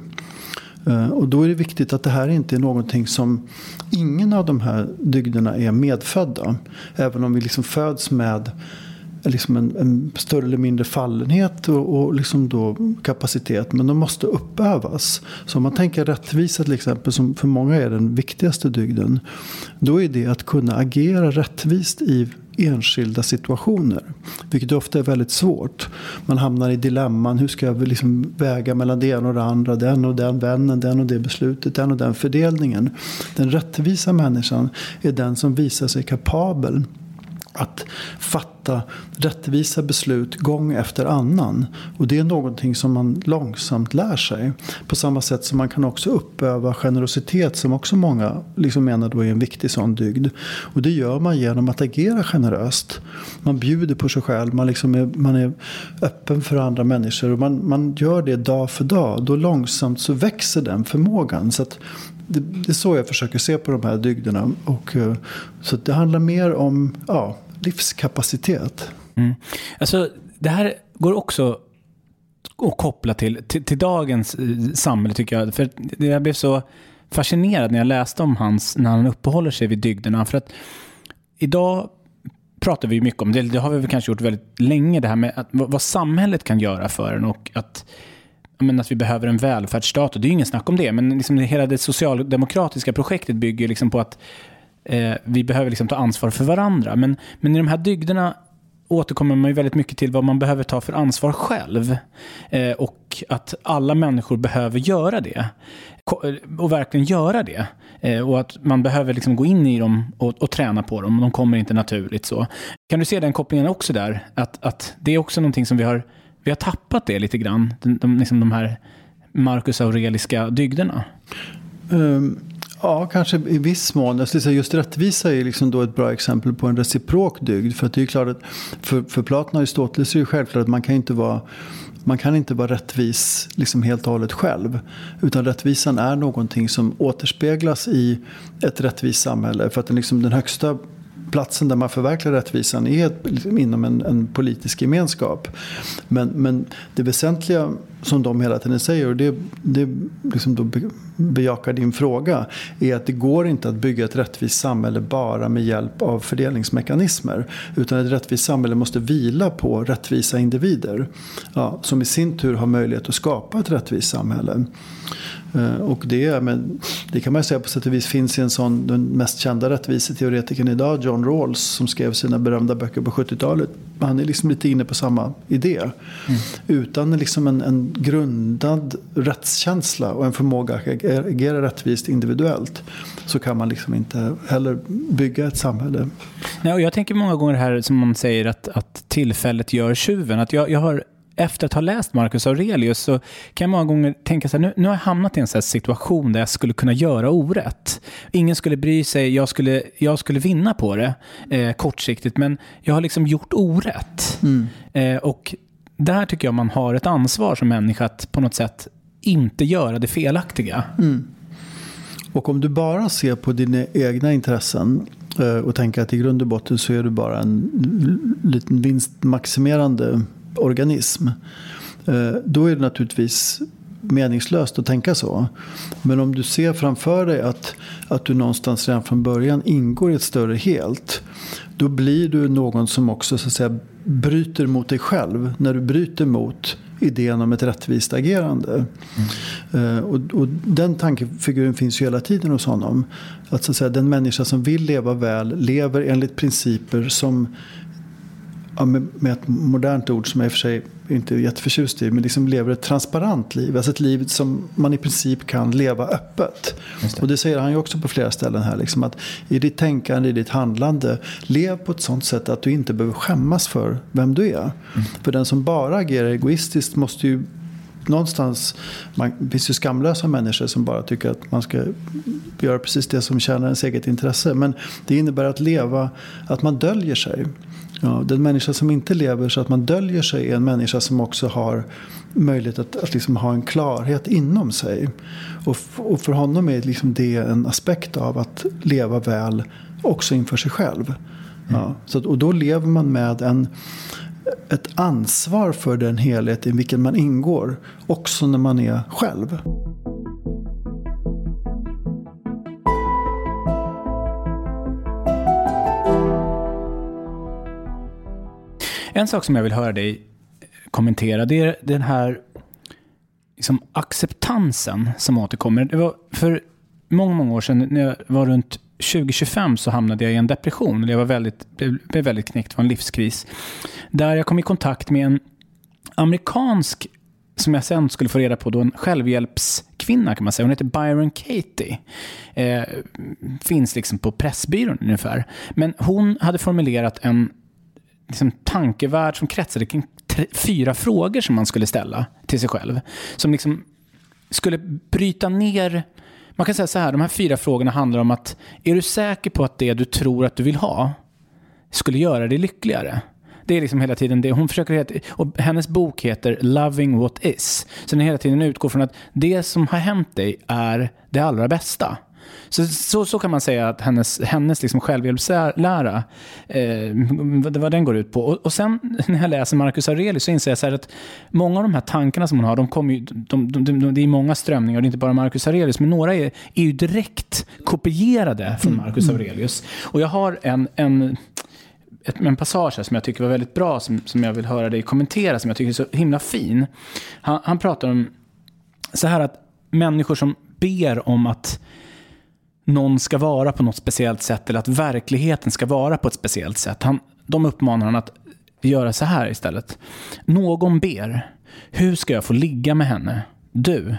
Eh, och då är det viktigt att det här inte är någonting som ingen av de här dygderna är medfödda. Även om vi liksom föds med liksom en, en, större eller mindre fallenhet och, och liksom då kapacitet. Men de måste uppövas. Så om man tänker rättvisa till exempel, som för många är den viktigaste dygden. Då är det att kunna agera rättvist i enskilda situationer. Vilket ofta är väldigt svårt. Man hamnar i dilemman. Hur ska jag liksom väga mellan det ena och det andra? Den och den vännen, den och det beslutet, den och den fördelningen. Den rättvisa människan är den som visar sig kapabel att fatta rättvisa beslut gång efter annan. Och det är någonting som man långsamt lär sig. På samma sätt som man kan också uppöva generositet som också många liksom menar då är en viktig sån dygd. Och det gör man genom att agera generöst. Man bjuder på sig själv, man, liksom är, man är öppen för andra människor. Och man, man gör det dag för dag. Då långsamt så växer den förmågan. Så att det, det är så jag försöker se på de här dygderna. Och, eh, så det handlar mer om ja, livskapacitet. Mm. Alltså, det här går också att koppla till, till, till, dagens eh, samhälle tycker jag. För jag blev så fascinerad när jag läste om hans, när han uppehåller sig vid dygderna. För att idag pratar vi mycket om, det, det har vi kanske gjort väldigt länge, det här med att, vad samhället kan göra för en och att men att vi behöver en välfärdsstat. Och det är ju ingen snack om det. Men liksom hela det socialdemokratiska projektet bygger liksom på att eh, vi behöver liksom ta ansvar för varandra. Men, men i de här dygderna återkommer man ju väldigt mycket till vad man behöver ta för ansvar själv. Eh, och att alla människor behöver göra det. Eh, och verkligen göra det. Eh, Och att man behöver liksom gå in i dem och, och träna på dem. De kommer inte naturligt så. Kan du se den kopplingen också där? Att, att det är också någonting som vi har, vi har tappat det lite grann. De, de, liksom de här Marcus Aureliska dygderna. Um Ja, kanske i viss mån. Jag skulle säga just rättvisa är liksom då ett bra exempel på en reciprok dygd. För det är klart att för, för Platon och Aristoteles är det självklart att man kan inte vara man kan inte vara rättvis liksom helt och hållet själv. Utan rättvisan är någonting som återspeglas i ett rättvist samhälle. För att den, liksom, den högsta platsen där man förverkligar rättvisan är liksom inom en, en politisk gemenskap. Men, men det väsentliga som de hela tiden säger, och det, det liksom då bejakar din fråga, är att det går inte att bygga ett rättvist samhälle bara med hjälp av fördelningsmekanismer. Utan ett rättvist samhälle måste vila på rättvisa individer. Ja, som i sin tur har möjlighet att skapa ett rättvist samhälle. Eh, Och det, men det kan man säga på sätt och vis finns i en sån, den mest kända rättviseteoretikern idag, John Rawls, som skrev sina berömda böcker på 70-talet. Han är liksom lite inne på samma idé. Utan liksom en, en grundad rättskänsla och en förmåga att agera rättvist individuellt så kan man liksom inte heller bygga ett samhälle. Nej, och jag tänker många gånger här som man säger att, att tillfället gör tjuven. Att jag, jag har efter att ha läst Marcus Aurelius så kan jag många gånger tänka så här, nu, nu har jag hamnat i en sån här situation där jag skulle kunna göra orätt. Ingen skulle bry sig, jag skulle, jag skulle vinna på det eh, kortsiktigt, men jag har liksom gjort orätt. Eh, och där tycker jag man har ett ansvar som människa att på något sätt inte göra det felaktiga. Och om du bara ser på dina egna intressen eh, och tänker att i grund och botten så är du bara en liten vinstmaximerande organism. eh, Då är det naturligtvis meningslöst att tänka så. Men om du ser framför dig att, att du någonstans redan från början ingår i ett större helt. Då blir du någon som också så att säga, bryter mot dig själv. När du bryter mot idén om ett rättvist agerande. Eh, och, och den tankefiguren finns ju hela tiden hos honom. Att, så att säga, den människa som vill leva väl lever enligt principer som ja, med, med ett modernt ord som jag i och för sig inte är jätteförtjust i, men liksom lever ett transparent liv. Alltså ett liv som man i princip kan leva öppet. Det. Och det säger han ju också på flera ställen här. Liksom att I ditt tänkande, i ditt handlande, lev på ett sånt sätt att du inte behöver skämmas för vem du är. För den som bara agerar egoistiskt måste ju någonstans, man, det finns ju skamlösa människor som bara tycker att man ska göra precis det som tjänar ens eget intresse. Men det innebär att leva, att man döljer sig. Ja, den människa som inte lever så att man döljer sig är en människa som också har möjlighet att, att liksom ha en klarhet inom sig. Och, och för honom är liksom det en aspekt av att leva väl också inför sig själv. Ja, så att, och då lever man med en, ett ansvar för den helhet i vilken man ingår. Också när man är själv. En sak som jag vill höra dig kommentera, det är den här liksom, acceptansen som återkommer. Det var för många, många år sedan, när jag var runt 2025 så hamnade jag i en depression. Jag var väldigt, blev, väldigt knäckt, det var en livskris. Där jag kom i kontakt med en amerikansk, som jag sen skulle få reda på, då, en självhjälpskvinna kan man säga. Hon heter Byron Katie. Eh, finns liksom på Pressbyrån ungefär. Men hon hade formulerat en liksom, tankevärld som kretsade kring tre, fyra frågor som man skulle ställa till sig själv. Som liksom skulle bryta ner... Man kan säga så här, de här fyra frågorna handlar om att är du säker på att det du tror att du vill ha skulle göra dig lyckligare? Det är liksom hela tiden det. Hon försöker och hennes bok heter Loving What Is. Så den hela tiden utgår från att det som har hänt dig är det allra bästa. Så, så, så kan man säga att hennes, hennes liksom självhjälpslära, eh, vad, den går ut på. Och, och sen när jag läser Marcus Aurelius så inser jag så här att många av de här tankarna som hon har, de kommer ju, de, de, de, det är många strömningar, det är inte bara Marcus Aurelius, men några är, är ju direkt kopierade från Marcus Aurelius. Och jag har en, en ett, en passage här som jag tycker var väldigt bra, som, som jag vill höra dig kommentera, som jag tycker är så himla fin. Han, han pratar om så här att människor som ber om att någon ska vara på något speciellt sätt eller att verkligheten ska vara på ett speciellt sätt. Han, de uppmanar han att göra så här istället. Någon ber. hur ska jag få ligga med henne? Du,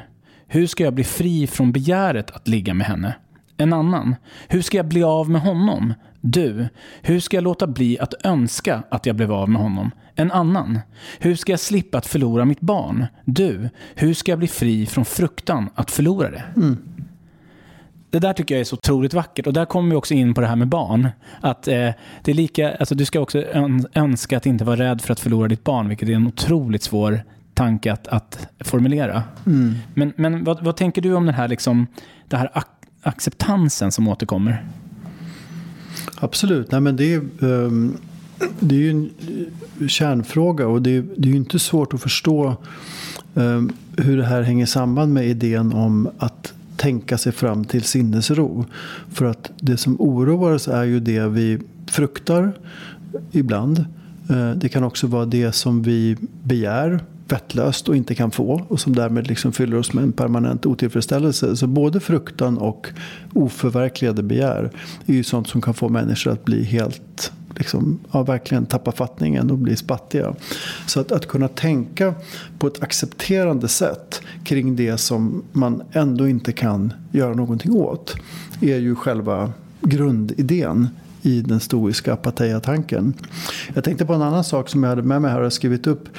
hur ska jag bli fri från begäret att ligga med henne? En annan, hur ska jag bli av med honom? Du, hur ska jag låta bli att önska att jag blev av med honom? En annan, hur ska jag slippa att förlora mitt barn? Du, hur ska jag bli fri från fruktan att förlora det? Mm. Det där tycker jag är så otroligt vackert. Och där kommer vi också in på det här med barn. Att eh, det är lika, alltså du ska också ön, önska att inte vara rädd för att förlora ditt barn, vilket är en otroligt svår tanke att, att formulera. Men, men vad, vad tänker du om den här, liksom, den här ac acceptansen som återkommer? Absolut. Nej, men det, är, ehm, det är ju en eh, kärnfråga och det är, det är ju inte svårt att förstå ehm, hur det här hänger samman med idén om att tänka sig fram till sinnesro. För att det som oroar oss är ju det vi fruktar ibland. Eh, det kan också vara det som vi begär vettlöst och inte kan få och som därmed liksom fyller oss med en permanent otillfredsställelse. Så både fruktan och oförverkligade begär är ju sånt som kan få människor att bli helt liksom, ja, verkligen tappa fattningen och bli spattiga. Så att, att kunna tänka på ett accepterande sätt kring det som man ändå inte kan göra någonting åt är ju själva grundidén i den stoiska apatheia-tanken. Jag tänkte på en annan sak som jag hade med mig här och skrivit upp.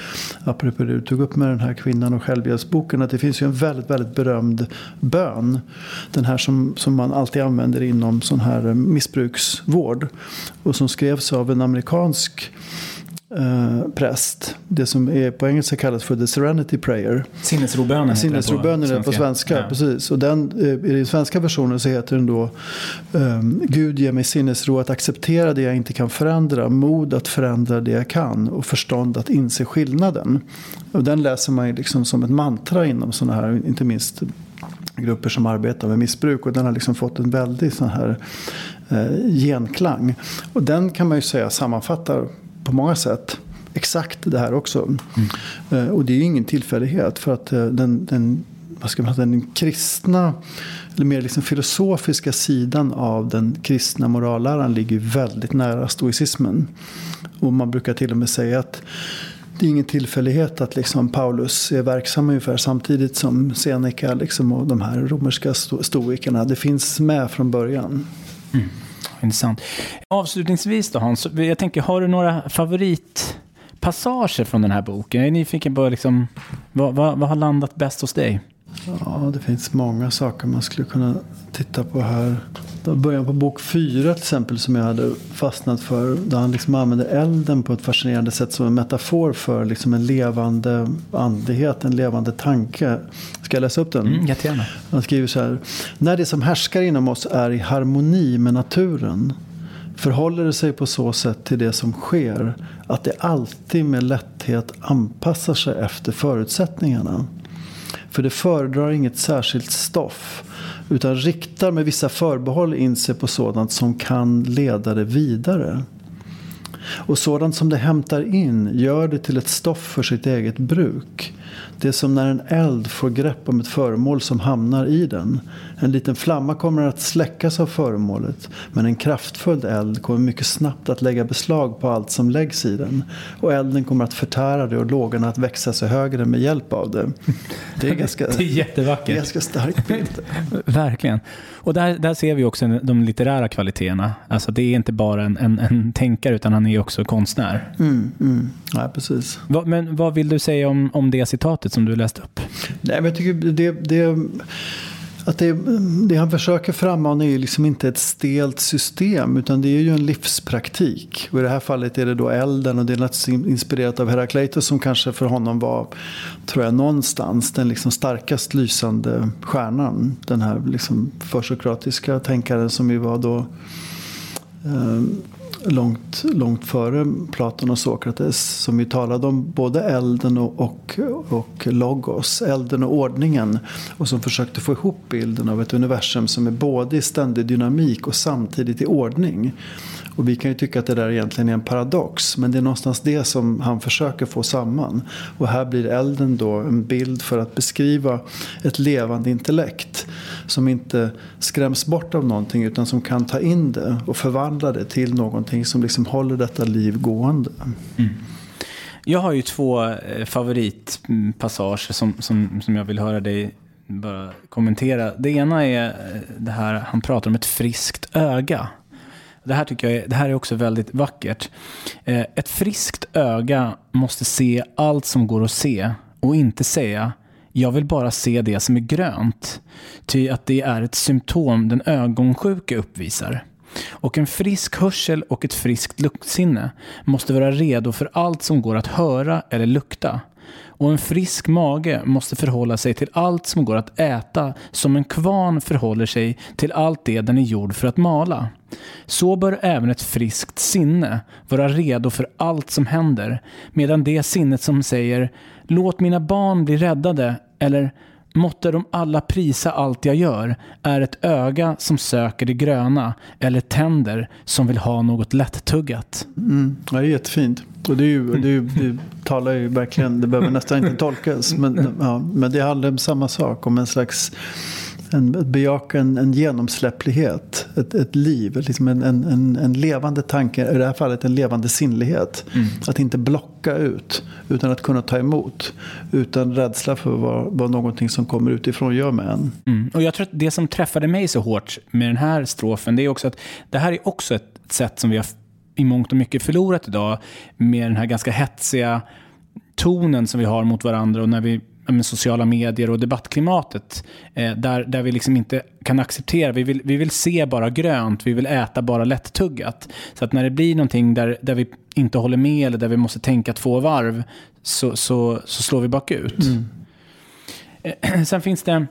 Apropå det du tog upp med den här kvinnan och självhjälpsboken. Att det finns ju en väldigt, väldigt berömd bön. Den här som, som man alltid använder inom sån här missbruksvård. Och som skrevs av en amerikansk eh, präst. Det som är på engelska kallas för the serenity prayer. Sinnesrobönen Sinnesrobönen den det på svenska. Ja. Precis. Och den, eh, I den svenska versionen så heter den då ehm, Gud ger mig sinnesro att acceptera det jag inte kan förändra. Mod att förändra det jag kan. Och förstånd att inse skillnaden. Och den läser man ju liksom som ett mantra inom sådana här, inte minst grupper som arbetar med missbruk. Och den har liksom fått en väldig sån här eh, genklang. Och den kan man ju säga sammanfattar på många sätt exakt det här också. Mm. och det är ju ingen tillfällighet. För att eh, den, den, vad ska man säga, den kristna, eller mer liksom filosofiska sidan av den kristna moralläran ligger väldigt nära stoicismen. Och man brukar till och med säga att det är ingen tillfällighet att liksom Paulus är verksam ungefär samtidigt som Seneca liksom och de här romerska sto- stoikerna. Det finns med från början. Mm. Intressant. Avslutningsvis då Hans, jag tänker, har du några favoritpassager från den här boken? Jag är nyfiken på liksom, vad, vad, vad har landat bäst hos dig? Ja, det finns många saker man skulle kunna titta på här. Då början på bok fyra till exempel som jag hade fastnat för. Där han liksom använder elden på ett fascinerande sätt som en metafor för liksom en levande andlighet, en levande tanke. Ska jag läsa upp den? Mm, jättegärna. Han skriver så här. När det som härskar inom oss är i harmoni med naturen förhåller det sig på så sätt till det som sker att det alltid med lätthet anpassar sig efter förutsättningarna. För det föredrar inget särskilt stoff utan riktar med vissa förbehåll in sig på sådant som kan leda det vidare. Och sådant som det hämtar in gör det till ett stoff för sitt eget bruk. Det är som när en eld får grepp om ett föremål som hamnar i den. En liten flamma kommer att släckas av föremålet. Men en kraftfull eld kommer mycket snabbt att lägga beslag på allt som läggs i den. Och elden kommer att förtära det och lågorna att växa sig högre med hjälp av det. Det är ganska, Det är jättevackert. det är ganska stark bild. Verkligen. Och där, där ser vi också de litterära kvaliteterna. Alltså det är inte bara en, en, en tänkare utan han är också konstnär. Mm, mm. Ja, precis. Va, men vad vill du säga om, om det citatet som du läste upp? Nej, men jag tycker det, det, att det, det han försöker frammana är ju liksom inte ett stelt system utan det är ju en livspraktik. Och i det här fallet är det då elden och det är naturligtvis inspirerat av Herakleitos som kanske för honom var, tror jag, någonstans den liksom starkast lysande stjärnan. Den här liksom försokratiska tänkaren som ju var då eh, långt, långt före Platon och Sokrates som ju talade om både elden och, och, och logos, elden och ordningen och som försökte få ihop bilden av ett universum som är både i ständig dynamik och samtidigt i ordning. Och vi kan ju tycka att det där egentligen är en paradox men det är någonstans det som han försöker få samman. Och här blir elden då en bild för att beskriva ett levande intellekt som inte skräms bort av någonting utan som kan ta in det och förvandla det till någonting som liksom håller detta liv gående. Mm. Jag har ju två eh, favoritpassager som, som, som jag vill höra dig bara kommentera. Det ena är eh, det här, han pratar om ett friskt öga. Det här tycker jag är, det här är också väldigt vackert. Eh, ett friskt öga måste se allt som går att se och inte säga jag vill bara se det som är grönt. Ty att det är ett symptom den ögonsjuke uppvisar. Och en frisk hörsel och ett friskt luktsinne måste vara redo för allt som går att höra eller lukta. Och en frisk mage måste förhålla sig till allt som går att äta som en kvarn förhåller sig till allt det den är gjord för att mala. Så bör även ett friskt sinne vara redo för allt som händer, medan det sinnet som säger ”låt mina barn bli räddade” eller Måtte de alla prisa allt jag gör är ett öga som söker det gröna eller tänder som vill ha något lättuggat. Mm, det är jättefint. Och det, är ju, det, är ju, det talar ju verkligen, det behöver nästan inte tolkas. Men, ja, men det handlar om samma sak, om en slags en, bejaka en, en genomsläpplighet, ett, ett liv, liksom en, en, en, levande tanke, i det här fallet en levande sinnlighet. Mm. Att inte blocka ut, utan att kunna ta emot. Utan rädsla för vad, vad någonting som kommer utifrån gör med en. Mm. Och jag tror att det som träffade mig så hårt med den här strofen, det är också att det här är också ett sätt som vi har i mångt och mycket förlorat idag, med den här ganska hetsiga tonen som vi har mot varandra och när vi med sociala medier och debattklimatet. Eh, där, där vi liksom inte kan acceptera, vi vill, vi vill se bara grönt, vi vill äta bara lättuggat. Så att när det blir någonting där, där vi inte håller med eller där vi måste tänka två varv så, så, så slår vi bakut. Mm. Eh, sen finns det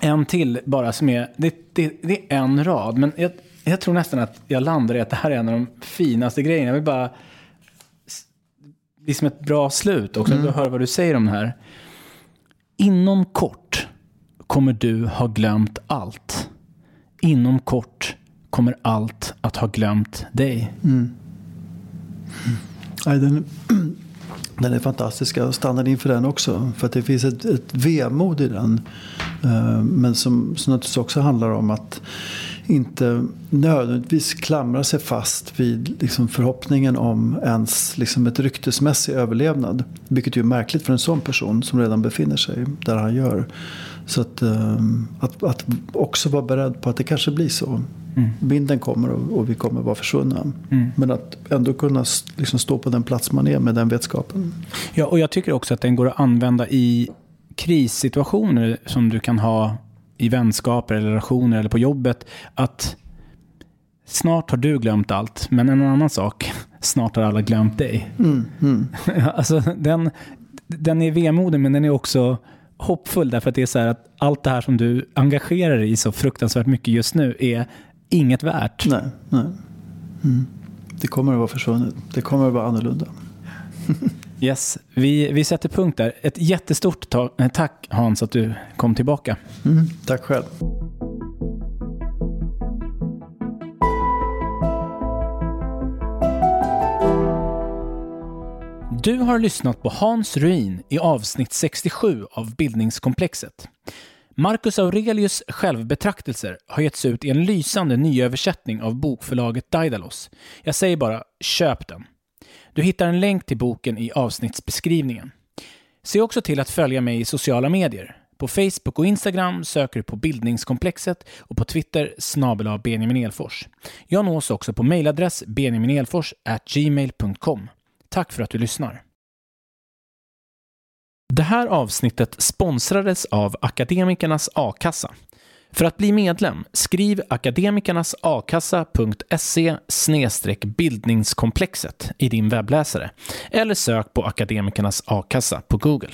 en till bara som är, det, det, det är en rad, men jag, jag tror nästan att jag landar i att det här är en av de finaste grejerna. Jag vill bara, det är som ett bra slut också, mm. höra vad du säger om det här. Inom kort kommer du ha glömt allt. Inom kort kommer allt att ha glömt dig. Mm. Mm. Den, den är fantastisk. Jag stannade inför den också. För att det finns ett, ett vemod i den. Eh, men som, som naturligtvis också handlar om att inte nödvändigtvis klamra sig fast vid liksom förhoppningen om ens liksom ett ryktesmässig överlevnad. Vilket ju är märkligt för en sån person som redan befinner sig där han gör. Så att, ehm, att, att också vara beredd på att det kanske blir så. Mm. Vinden kommer och, och, vi kommer vara försvunna. Mm. Men att ändå kunna liksom stå på den plats man är med den vetskapen. Ja, och jag tycker också att den går att använda i krissituationer som du kan ha i vänskaper eller relationer eller på jobbet att snart har du glömt allt, men en annan sak, snart har alla glömt dig. Mm, mm. alltså, den, den är vemodig, men den är också hoppfull därför att det är så här att allt det här som du engagerar dig i så fruktansvärt mycket just nu är inget värt. Nej, nej. Mm. Det kommer att vara försvunnet. Det kommer att vara annorlunda. Yes, vi, vi sätter punkt där. Ett jättestort ta- eh, tack Hans att du kom tillbaka. Mm, tack själv. Du har lyssnat på Hans Ruin i avsnitt 67 av Bildningskomplexet. Marcus Aurelius självbetraktelser har getts ut i en lysande nyöversättning av bokförlaget Daidalos. Jag säger bara, köp den. Du hittar en länk till boken i avsnittsbeskrivningen. Se också till att följa mig i sociala medier. På Facebook och Instagram söker du på Bildningskomplexet och på Twitter snabel Benjamin Elfors. Jag nås också på mejladress benjaminelfors@gmail.com. Tack för att du lyssnar. Det här avsnittet sponsrades av Akademikernas A-kassa. För att bli medlem, skriv akademikernasakassa.se bildningskomplexet i din webbläsare eller sök på Akademikernas a-kassa på Google.